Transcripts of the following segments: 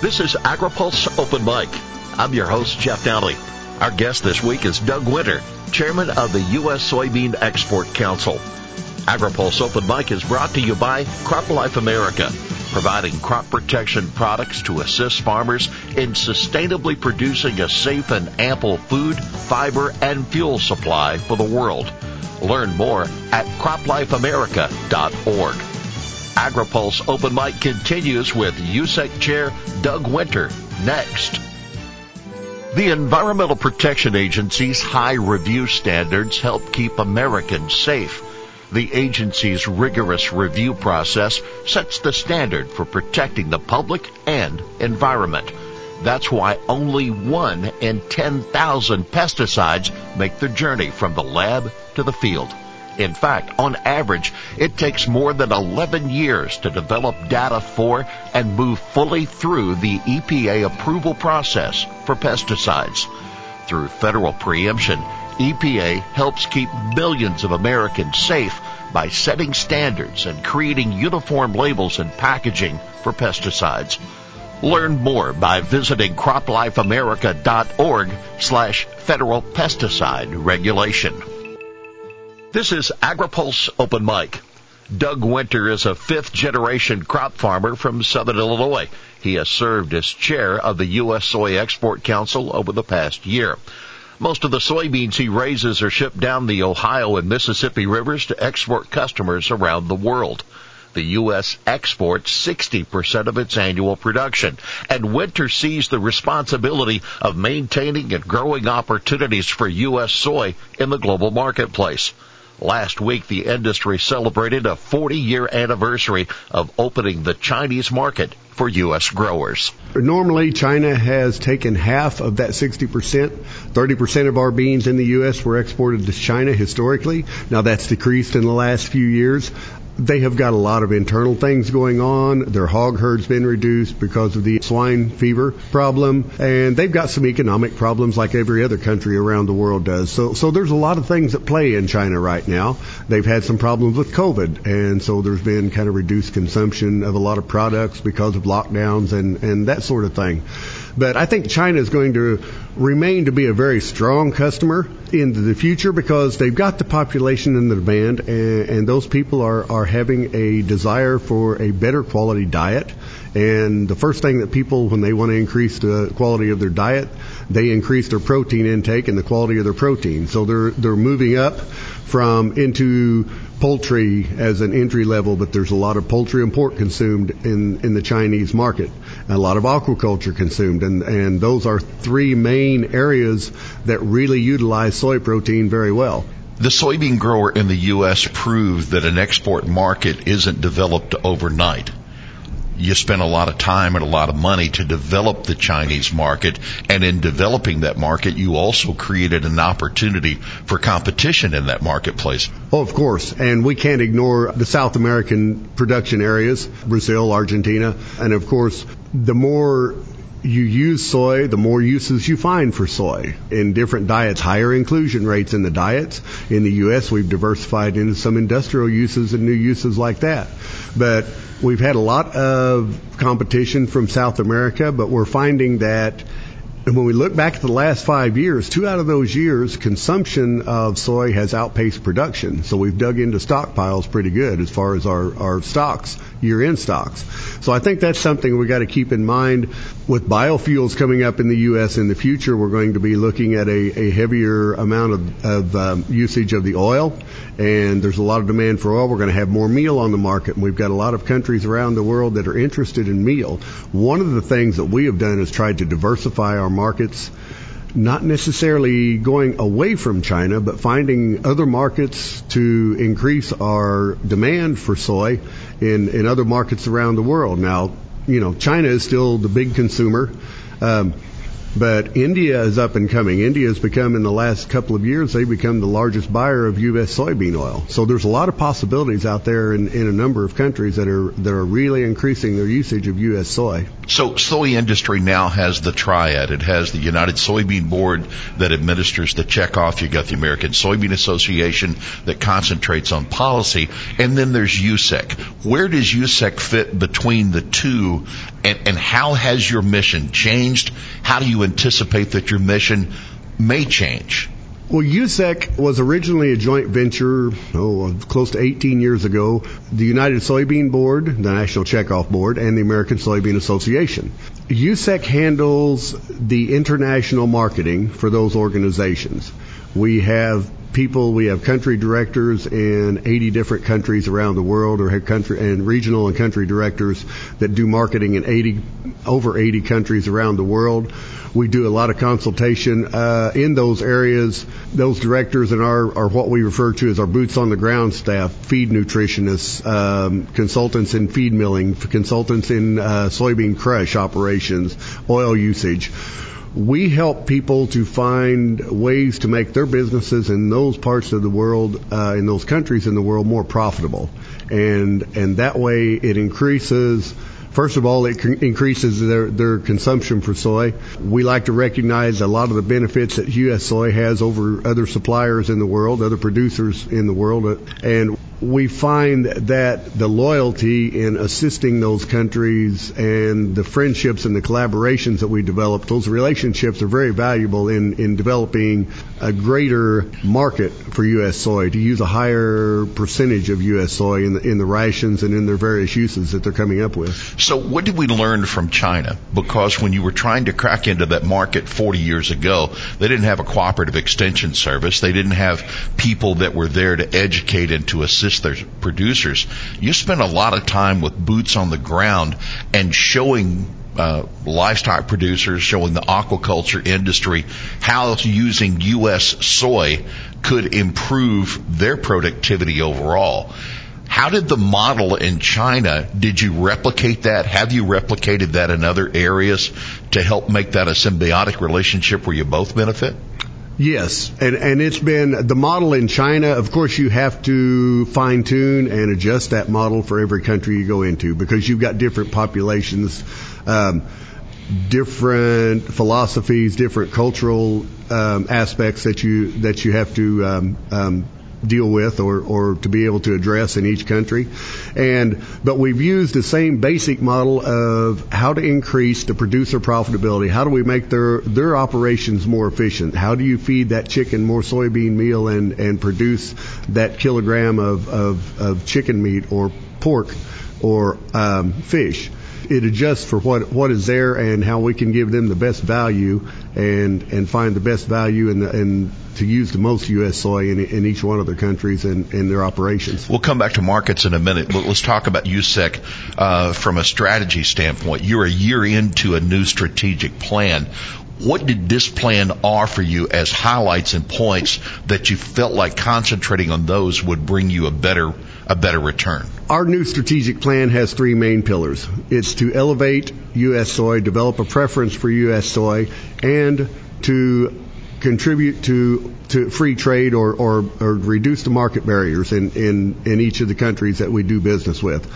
This is AgriPulse Open Mic. I'm your host, Jeff Nalley. Our guest this week is Doug Winter, chairman of the U.S. Soybean Export Council. AgriPulse Open Mic is brought to you by CropLife America, providing crop protection products to assist farmers in sustainably producing a safe and ample food, fiber, and fuel supply for the world. Learn more at croplifeamerica.org. AgriPulse Open Mic continues with USSEC Chair Doug Winter next. The Environmental Protection Agency's high review standards help keep Americans safe. The agency's rigorous review process sets the standard for protecting the public and environment. That's why only one in 10,000 pesticides make the journey from the lab to the field. In fact, on average, it takes more than 11 years to develop data for and move fully through the EPA approval process for pesticides. Through federal preemption, EPA helps keep millions of Americans safe by setting standards and creating uniform labels and packaging for pesticides. Learn more by visiting croplifeamerica.org slash federal pesticide regulation. This is AgriPulse Open Mic. Doug Winter is a fifth generation crop farmer from Southern Illinois. He has served as chair of the U.S. Soy Export Council over the past year. Most of the soybeans he raises are shipped down the Ohio and Mississippi rivers to export customers around the world. The U.S. exports 60% of its annual production, and Winter sees the responsibility of maintaining and growing opportunities for U.S. soy in the global marketplace. Last week, the industry celebrated a 40 year anniversary of opening the Chinese market for U.S. growers. Normally, China has taken half of that 60%. 30% of our beans in the U.S. were exported to China historically. Now that's decreased in the last few years they have got a lot of internal things going on. Their hog herd's been reduced because of the swine fever problem, and they've got some economic problems like every other country around the world does. So, so there's a lot of things at play in China right now. They've had some problems with COVID, and so there's been kind of reduced consumption of a lot of products because of lockdowns and, and that sort of thing. But I think China is going to remain to be a very strong customer into the future because they've got the population and the demand, and, and those people are, are having a desire for a better quality diet. And the first thing that people, when they want to increase the quality of their diet, they increase their protein intake and the quality of their protein. So they're they're moving up from into poultry as an entry level, but there's a lot of poultry and pork consumed in, in the Chinese market, a lot of aquaculture consumed, and, and those are three main areas that really utilize soy protein very well. The soybean grower in the U.S. proved that an export market isn't developed overnight you spent a lot of time and a lot of money to develop the Chinese market. And in developing that market, you also created an opportunity for competition in that marketplace. Oh, of course. And we can't ignore the South American production areas, Brazil, Argentina. And of course, the more you use soy, the more uses you find for soy in different diets, higher inclusion rates in the diets. In the U.S., we've diversified into some industrial uses and new uses like that. But We've had a lot of competition from South America, but we're finding that when we look back at the last five years, two out of those years, consumption of soy has outpaced production. So we've dug into stockpiles pretty good as far as our, our stocks, year end stocks. So I think that's something we got to keep in mind with biofuels coming up in the U.S. in the future, we're going to be looking at a, a heavier amount of, of um, usage of the oil, and there's a lot of demand for oil. We're going to have more meal on the market, and we've got a lot of countries around the world that are interested in meal. One of the things that we have done is tried to diversify our markets not necessarily going away from China, but finding other markets to increase our demand for soy in, in other markets around the world. Now, you know, China is still the big consumer. Um, but India is up and coming. India has become, in the last couple of years, they've become the largest buyer of U.S. soybean oil. So there's a lot of possibilities out there in, in a number of countries that are that are really increasing their usage of U.S. soy. So soy industry now has the triad. It has the United Soybean Board that administers the checkoff. You got the American Soybean Association that concentrates on policy, and then there's USSEC. Where does USSEC fit between the two? And, and how has your mission changed? How do you anticipate that your mission may change? Well, USSEC was originally a joint venture, oh, uh, close to 18 years ago. The United Soybean Board, the National Checkoff Board, and the American Soybean Association. USSEC handles the international marketing for those organizations. We have people, we have country directors in 80 different countries around the world, or have country and regional and country directors that do marketing in 80 over 80 countries around the world. We do a lot of consultation uh, in those areas. Those directors and our are what we refer to as our boots on the ground staff, feed nutritionists, um, consultants in feed milling, consultants in uh, soybean crush operations, oil usage we help people to find ways to make their businesses in those parts of the world, uh, in those countries in the world, more profitable, and and that way it increases First of all, it increases their, their consumption for soy. We like to recognize a lot of the benefits that U.S. soy has over other suppliers in the world, other producers in the world, and we find that the loyalty in assisting those countries and the friendships and the collaborations that we develop, those relationships are very valuable in, in developing a greater market for U.S. soy, to use a higher percentage of U.S. soy in the, in the rations and in their various uses that they're coming up with. So what did we learn from China? Because when you were trying to crack into that market 40 years ago, they didn't have a cooperative extension service. They didn't have people that were there to educate and to assist their producers. You spend a lot of time with boots on the ground and showing uh, livestock producers, showing the aquaculture industry how using U.S. soy could improve their productivity overall. How did the model in China, did you replicate that? Have you replicated that in other areas to help make that a symbiotic relationship where you both benefit? Yes, and and it's been the model in China. Of course, you have to fine tune and adjust that model for every country you go into because you've got different populations, um, different philosophies, different cultural um, aspects that you that you have to um, um deal with or, or to be able to address in each country. And, but we've used the same basic model of how to increase the producer profitability. How do we make their, their operations more efficient? How do you feed that chicken more soybean meal and, and produce that kilogram of, of, of chicken meat or pork or um, fish? It adjusts for what what is there and how we can give them the best value and and find the best value and and to use the most U.S. soy in, in each one of their countries and in their operations. We'll come back to markets in a minute, but let's talk about USSEC uh, from a strategy standpoint. You're a year into a new strategic plan. What did this plan offer you as highlights and points that you felt like concentrating on those would bring you a better a better return? Our new strategic plan has three main pillars. It's to elevate U.S. soy, develop a preference for U.S. soy, and to contribute to, to free trade or, or, or reduce the market barriers in, in, in each of the countries that we do business with.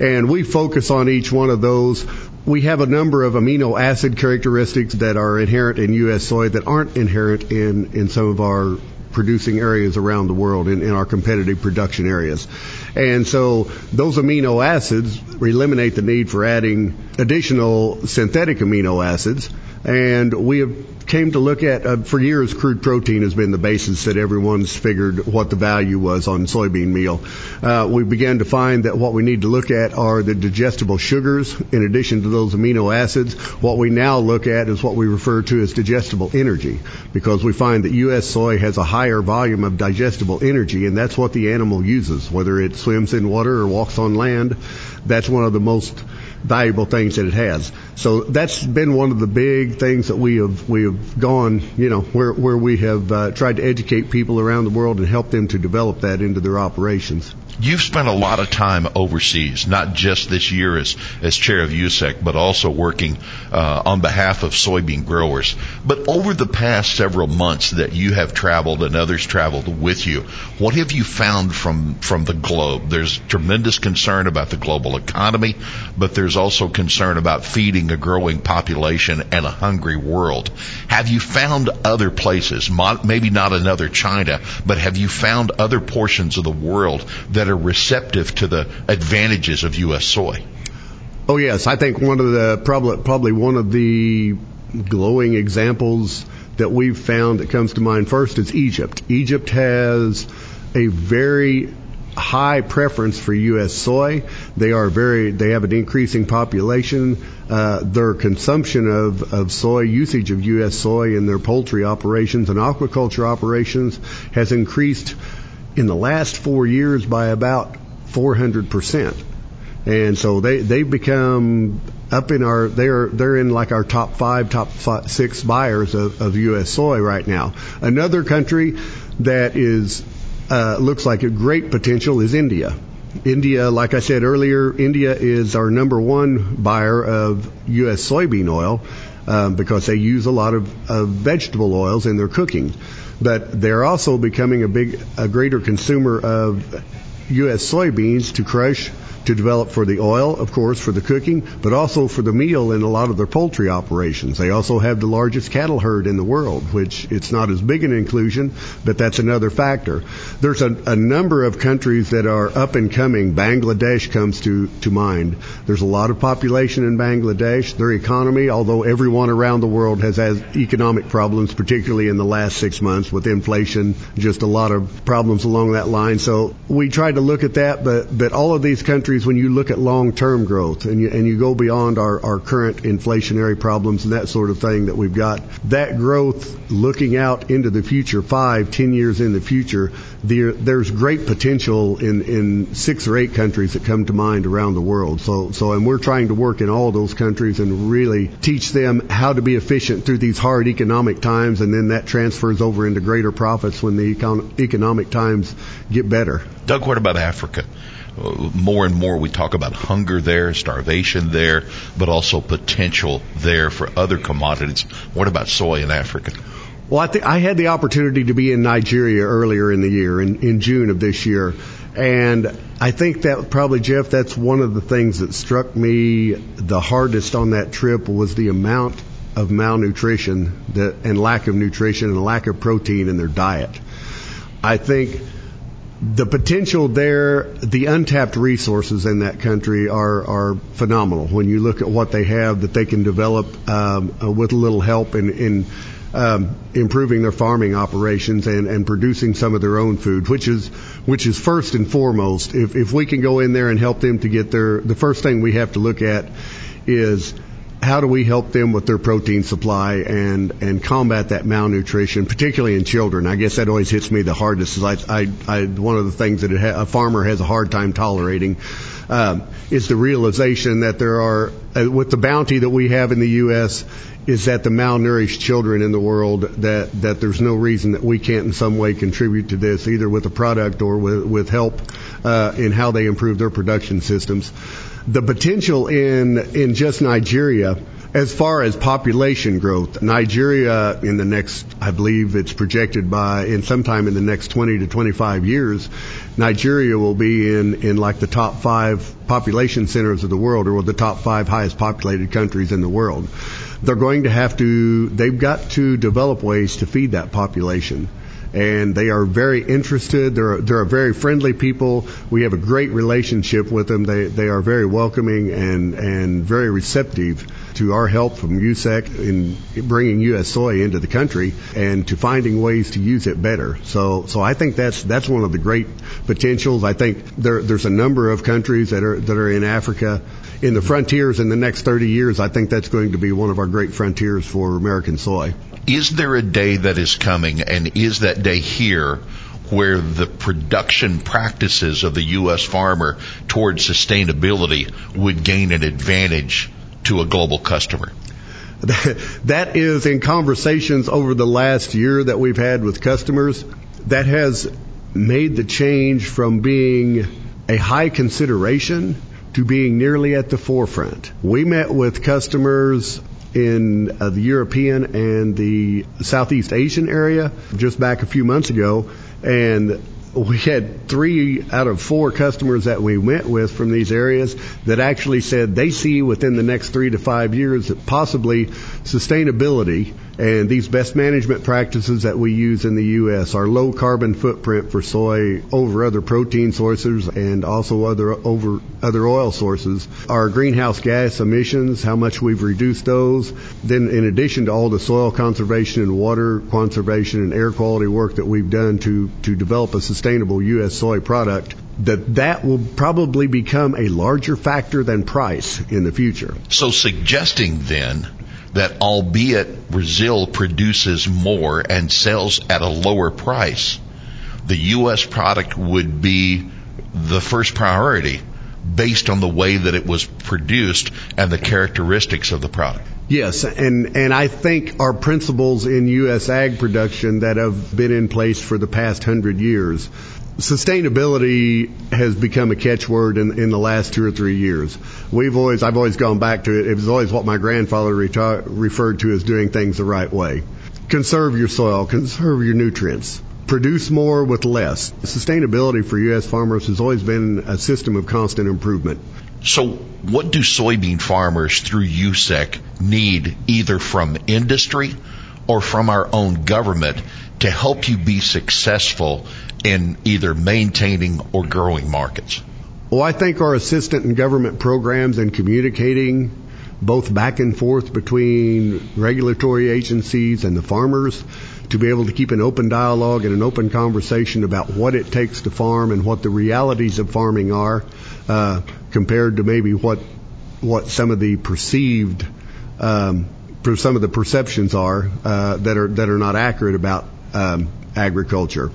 And we focus on each one of those we have a number of amino acid characteristics that are inherent in U.S. soy that aren't inherent in, in some of our producing areas around the world in, in our competitive production areas. And so those amino acids eliminate the need for adding additional synthetic amino acids. And we have came to look at, uh, for years, crude protein has been the basis that everyone's figured what the value was on soybean meal. Uh, we began to find that what we need to look at are the digestible sugars in addition to those amino acids. What we now look at is what we refer to as digestible energy because we find that U.S. soy has a higher volume of digestible energy and that's what the animal uses, whether it swims in water or walks on land. That's one of the most valuable things that it has. So that's been one of the big things that we have we have gone, you know, where where we have uh, tried to educate people around the world and help them to develop that into their operations. You've spent a lot of time overseas, not just this year as, as chair of USSEC, but also working uh, on behalf of soybean growers. But over the past several months that you have traveled and others traveled with you, what have you found from, from the globe? There's tremendous concern about the global economy, but there's also concern about feeding a growing population and a hungry world. Have you found other places, maybe not another China, but have you found other portions of the world that that are receptive to the advantages of U.S. soy? Oh yes, I think one of the probably one of the glowing examples that we've found that comes to mind first is Egypt. Egypt has a very high preference for U.S. soy. They are very, they have an increasing population. Uh, their consumption of, of soy, usage of U.S. soy in their poultry operations and aquaculture operations has increased in the last four years by about 400 percent. And so they, they've become up in our, they're, they're in like our top five, top five, six buyers of, of U.S. soy right now. Another country that is uh, looks like a great potential is India. India, like I said earlier, India is our number one buyer of U.S. soybean oil um, because they use a lot of, of vegetable oils in their cooking. But they're also becoming a big, a greater consumer of U.S. soybeans to crush to develop for the oil, of course, for the cooking, but also for the meal in a lot of their poultry operations. They also have the largest cattle herd in the world, which it's not as big an inclusion, but that's another factor. There's a, a number of countries that are up and coming. Bangladesh comes to, to mind. There's a lot of population in Bangladesh. Their economy, although everyone around the world has had economic problems, particularly in the last six months with inflation, just a lot of problems along that line. So we tried to look at that, but, but all of these countries countries, when you look at long-term growth and you, and you go beyond our, our current inflationary problems and that sort of thing that we've got, that growth looking out into the future, five, ten years in the future, there, there's great potential in, in six or eight countries that come to mind around the world. So, so, and we're trying to work in all those countries and really teach them how to be efficient through these hard economic times, and then that transfers over into greater profits when the econ- economic times get better. Doug, what about Africa? More and more we talk about hunger there, starvation there, but also potential there for other commodities. What about soy in Africa? Well, I, th- I had the opportunity to be in Nigeria earlier in the year, in, in June of this year. And I think that probably, Jeff, that's one of the things that struck me the hardest on that trip was the amount of malnutrition that, and lack of nutrition and lack of protein in their diet. I think the potential there, the untapped resources in that country are, are phenomenal. When you look at what they have that they can develop um, uh, with a little help in, in um, improving their farming operations and, and producing some of their own food, which is which is first and foremost. If if we can go in there and help them to get their, the first thing we have to look at is how do we help them with their protein supply and and combat that malnutrition, particularly in children? I guess that always hits me the hardest. Is I, I, I one of the things that ha- a farmer has a hard time tolerating um, is the realization that there are, uh, with the bounty that we have in the U.S., is that the malnourished children in the world that that there's no reason that we can't in some way contribute to this, either with a product or with with help uh, in how they improve their production systems the potential in in just Nigeria as far as population growth, Nigeria in the next, I believe it's projected by in sometime in the next 20 to 25 years, Nigeria will be in, in like the top five population centers of the world or the top five highest populated countries in the world. They're going to have to, they've got to develop ways to feed that population and they are very interested. They're they're very friendly people. We have a great relationship with them. They they are very welcoming and and very receptive to our help from USSEC in bringing U.S. soy into the country and to finding ways to use it better. So so I think that's that's one of the great potentials. I think there there's a number of countries that are that are in Africa in the frontiers in the next 30 years. I think that's going to be one of our great frontiers for American soy. Is there a day that is coming, and is that day here, where the production practices of the U.S. farmer towards sustainability would gain an advantage to a global customer? That is in conversations over the last year that we've had with customers. That has made the change from being a high consideration to being nearly at the forefront. We met with customers in uh, the European and the Southeast Asian area just back a few months ago, and we had three out of four customers that we went with from these areas that actually said they see within the next three to five years that possibly sustainability and these best management practices that we use in the U.S., our low carbon footprint for soy over other protein sources and also other over other oil sources, our greenhouse gas emissions, how much we've reduced those. Then in addition to all the soil conservation and water conservation and air quality work that we've done to, to develop a sustainable U.S. soy product, that that will probably become a larger factor than price in the future. So suggesting then that albeit Brazil produces more and sells at a lower price, the U.S. product would be the first priority based on the way that it was produced and the characteristics of the product. Yes, and, and I think our principles in U.S. ag production that have been in place for the past hundred years sustainability has become a catchword in, in the last two or three years. We've always, I've always gone back to it. It was always what my grandfather referred to as doing things the right way. Conserve your soil, conserve your nutrients, produce more with less. Sustainability for U.S. farmers has always been a system of constant improvement. So, what do soybean farmers through USSEC need either from industry or from our own government to help you be successful in either maintaining or growing markets? Well, I think our assistant and government programs and communicating both back and forth between regulatory agencies and the farmers to be able to keep an open dialogue and an open conversation about what it takes to farm and what the realities of farming are uh, compared to maybe what what some of the perceived um, some of the perceptions are uh, that are that are not accurate about um, agriculture.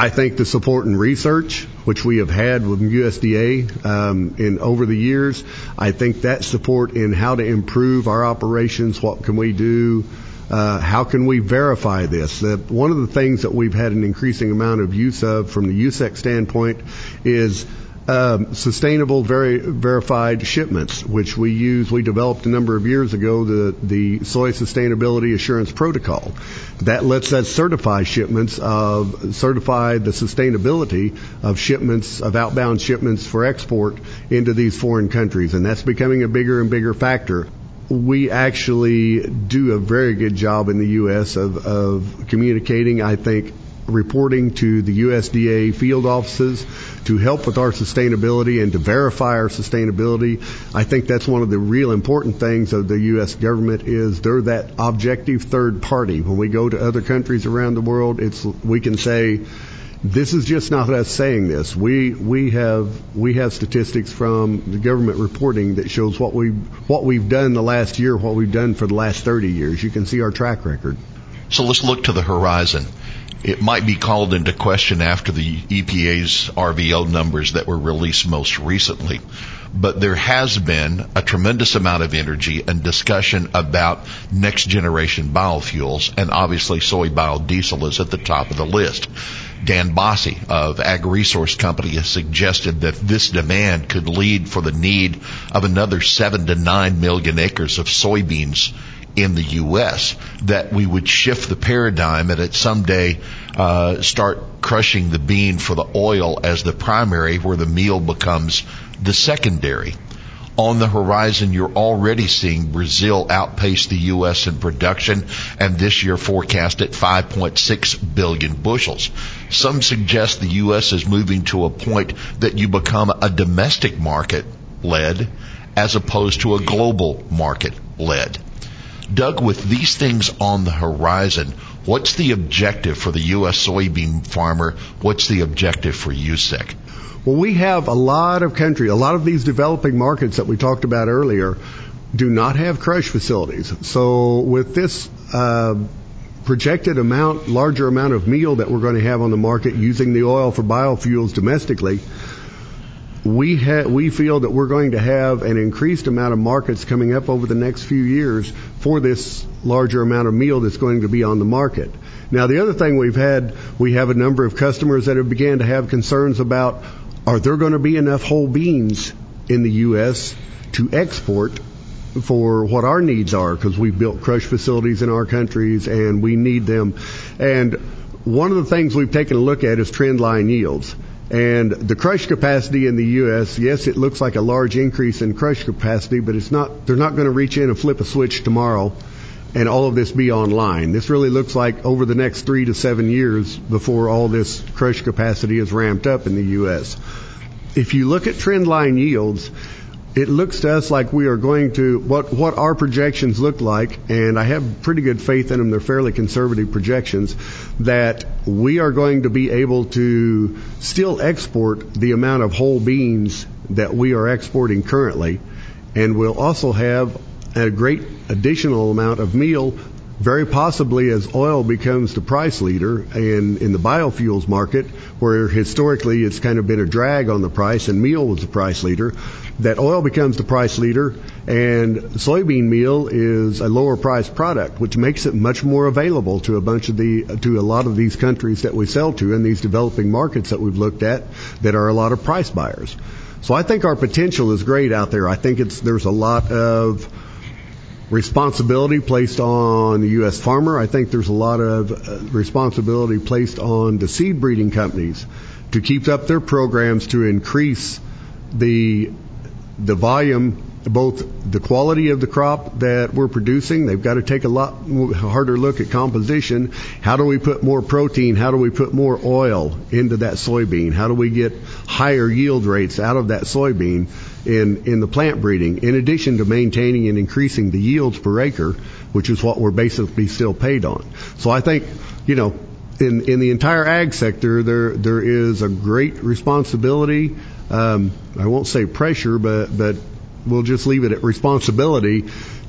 I think the support and research, which we have had with USDA um, in over the years, I think that support in how to improve our operations, what can we do, uh, how can we verify this? That one of the things that we've had an increasing amount of use of from the USSEC standpoint is um, sustainable very verified shipments, which we use. We developed a number of years ago the the soy sustainability assurance protocol that lets us certify shipments of certify the sustainability of shipments of outbound shipments for export into these foreign countries, and that's becoming a bigger and bigger factor we actually do a very good job in the U.S. of, of communicating. I think reporting to the USDA field offices to help with our sustainability and to verify our sustainability. I think that's one of the real important things of the U.S. government is they're that objective third party. When we go to other countries around the world, it's we can say this is just not us saying this. We we have we have statistics from the government reporting that shows what we what we've done the last year, what we've done for the last 30 years. You can see our track record. So let's look to the horizon it might be called into question after the EPA's RVO numbers that were released most recently. But there has been a tremendous amount of energy and discussion about next generation biofuels, and obviously soy biodiesel is at the top of the list. Dan Basse of Ag Resource Company has suggested that this demand could lead for the need of another seven to nine million acres of soybeans in the U.S. that we would shift the paradigm and that someday uh, start crushing the bean for the oil as the primary, where the meal becomes the secondary. On the horizon, you're already seeing Brazil outpace the U.S. in production, and this year forecast at 5.6 billion bushels. Some suggest the U.S. is moving to a point that you become a domestic market led as opposed to a global market led. Doug, with these things on the horizon, what's the objective for the U.S. soybean farmer? What's the objective for USSEC? Well, we have a lot of country, a lot of these developing markets that we talked about earlier do not have crush facilities. So with this uh, projected amount, larger amount of meal that we're going to have on the market using the oil for biofuels domestically, we ha- we feel that we're going to have an increased amount of markets coming up over the next few years for this larger amount of meal that's going to be on the market. Now, the other thing we've had, we have a number of customers that have began to have concerns about are there going to be enough whole beans in the U.S. to export for what our needs are because we've built crush facilities in our countries and we need them. And one of the things we've taken a look at is trend line yields. And the crush capacity in the U.S., yes, it looks like a large increase in crush capacity, but it's not, they're not going to reach in and flip a switch tomorrow and all of this be online. This really looks like over the next three to seven years before all this crush capacity is ramped up in the U.S. If you look at trend line yields, it looks to us like we are going to what what our projections look like, and I have pretty good faith in them. They're fairly conservative projections that we are going to be able to still export the amount of whole beans that we are exporting currently, and we'll also have a great additional amount of meal very possibly as oil becomes the price leader in, in the biofuels market, where historically it's kind of been a drag on the price and meal was the price leader, that oil becomes the price leader and soybean meal is a lower priced product, which makes it much more available to a bunch of the, to a lot of these countries that we sell to and these developing markets that we've looked at that are a lot of price buyers. So I think our potential is great out there. I think it's, there's a lot of, responsibility placed on the U.S. farmer. I think there's a lot of uh, responsibility placed on the seed breeding companies to keep up their programs to increase the the volume, both the quality of the crop that we're producing. They've got to take a lot harder look at composition. How do we put more protein? How do we put more oil into that soybean? How do we get higher yield rates out of that soybean? in, in the plant breeding, in addition to maintaining and increasing the yields per acre, which is what we're basically still paid on. So I think, you know, in, in the entire ag sector, there there is a great responsibility. Um, I won't say pressure, but but we'll just leave it at responsibility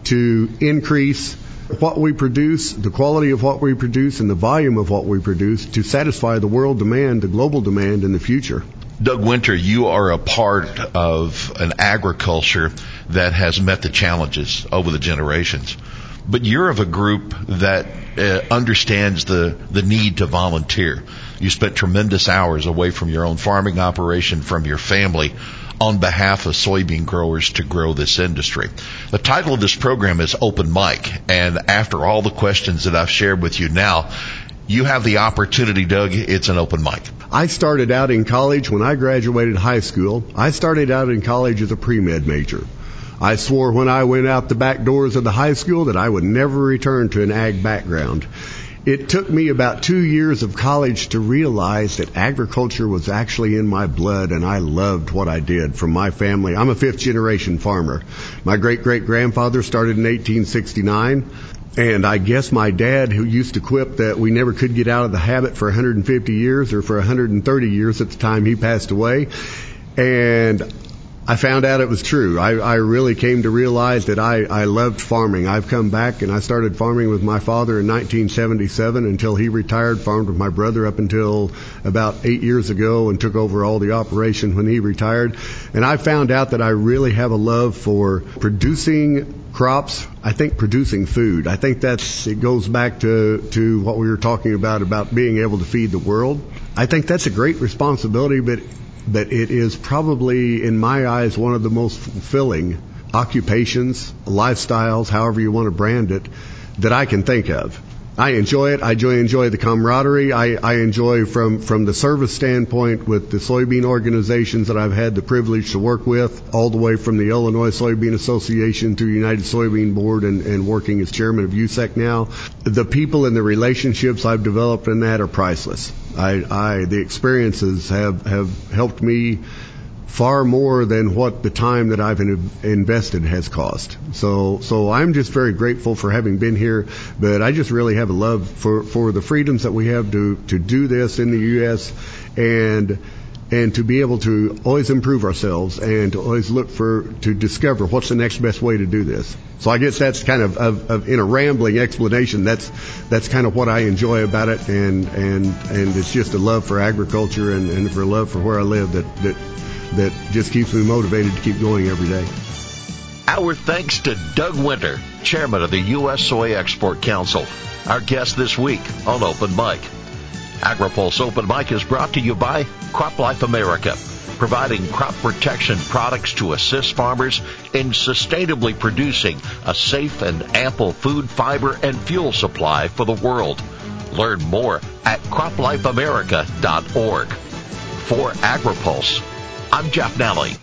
to increase what we produce, the quality of what we produce, and the volume of what we produce to satisfy the world demand, the global demand in the future. Doug Winter, you are a part of an agriculture that has met the challenges over the generations. But you're of a group that uh, understands the, the need to volunteer. You spent tremendous hours away from your own farming operation, from your family, on behalf of soybean growers to grow this industry. The title of this program is Open Mic, and after all the questions that I've shared with you now, you have the opportunity, Doug. It's an open mic. I started out in college when I graduated high school. I started out in college as a pre-med major. I swore when I went out the back doors of the high school that I would never return to an ag background. It took me about two years of college to realize that agriculture was actually in my blood and I loved what I did from my family. I'm a fifth generation farmer. My great great grandfather started in 1869. And I guess my dad, who used to quip that we never could get out of the habit for 150 years or for 130 years at the time he passed away. And I found out it was true. I, I really came to realize that I, I loved farming. I've come back and I started farming with my father in 1977 until he retired, farmed with my brother up until about eight years ago and took over all the operation when he retired. And I found out that I really have a love for producing crops. I think producing food. I think that's, it goes back to, to what we were talking about, about being able to feed the world. I think that's a great responsibility, but but it is probably, in my eyes, one of the most fulfilling occupations, lifestyles, however you want to brand it, that I can think of. I enjoy it. I enjoy, enjoy the camaraderie. I, I enjoy from, from the service standpoint with the soybean organizations that I've had the privilege to work with, all the way from the Illinois Soybean Association to United Soybean Board and, and working as chairman of USSEC now. The people and the relationships I've developed in that are priceless. I, I, the experiences have, have helped me far more than what the time that I've invested has cost. So, so I'm just very grateful for having been here, but I just really have a love for, for the freedoms that we have to, to do this in the U.S. and, and to be able to always improve ourselves and to always look for, to discover what's the next best way to do this. So I guess that's kind of, of, of in a rambling explanation, that's, that's kind of what I enjoy about it and, and, and it's just a love for agriculture and, and for love for where I live that, that that just keeps me motivated to keep going every day. Our thanks to Doug Winter, chairman of the U.S. Soy Export Council, our guest this week on Open Mic. AgriPulse Open Mic is brought to you by CropLife America, providing crop protection products to assist farmers in sustainably producing a safe and ample food, fiber, and fuel supply for the world. Learn more at croplifeamerica.org. For AgriPulse, I'm Jeff Nalley.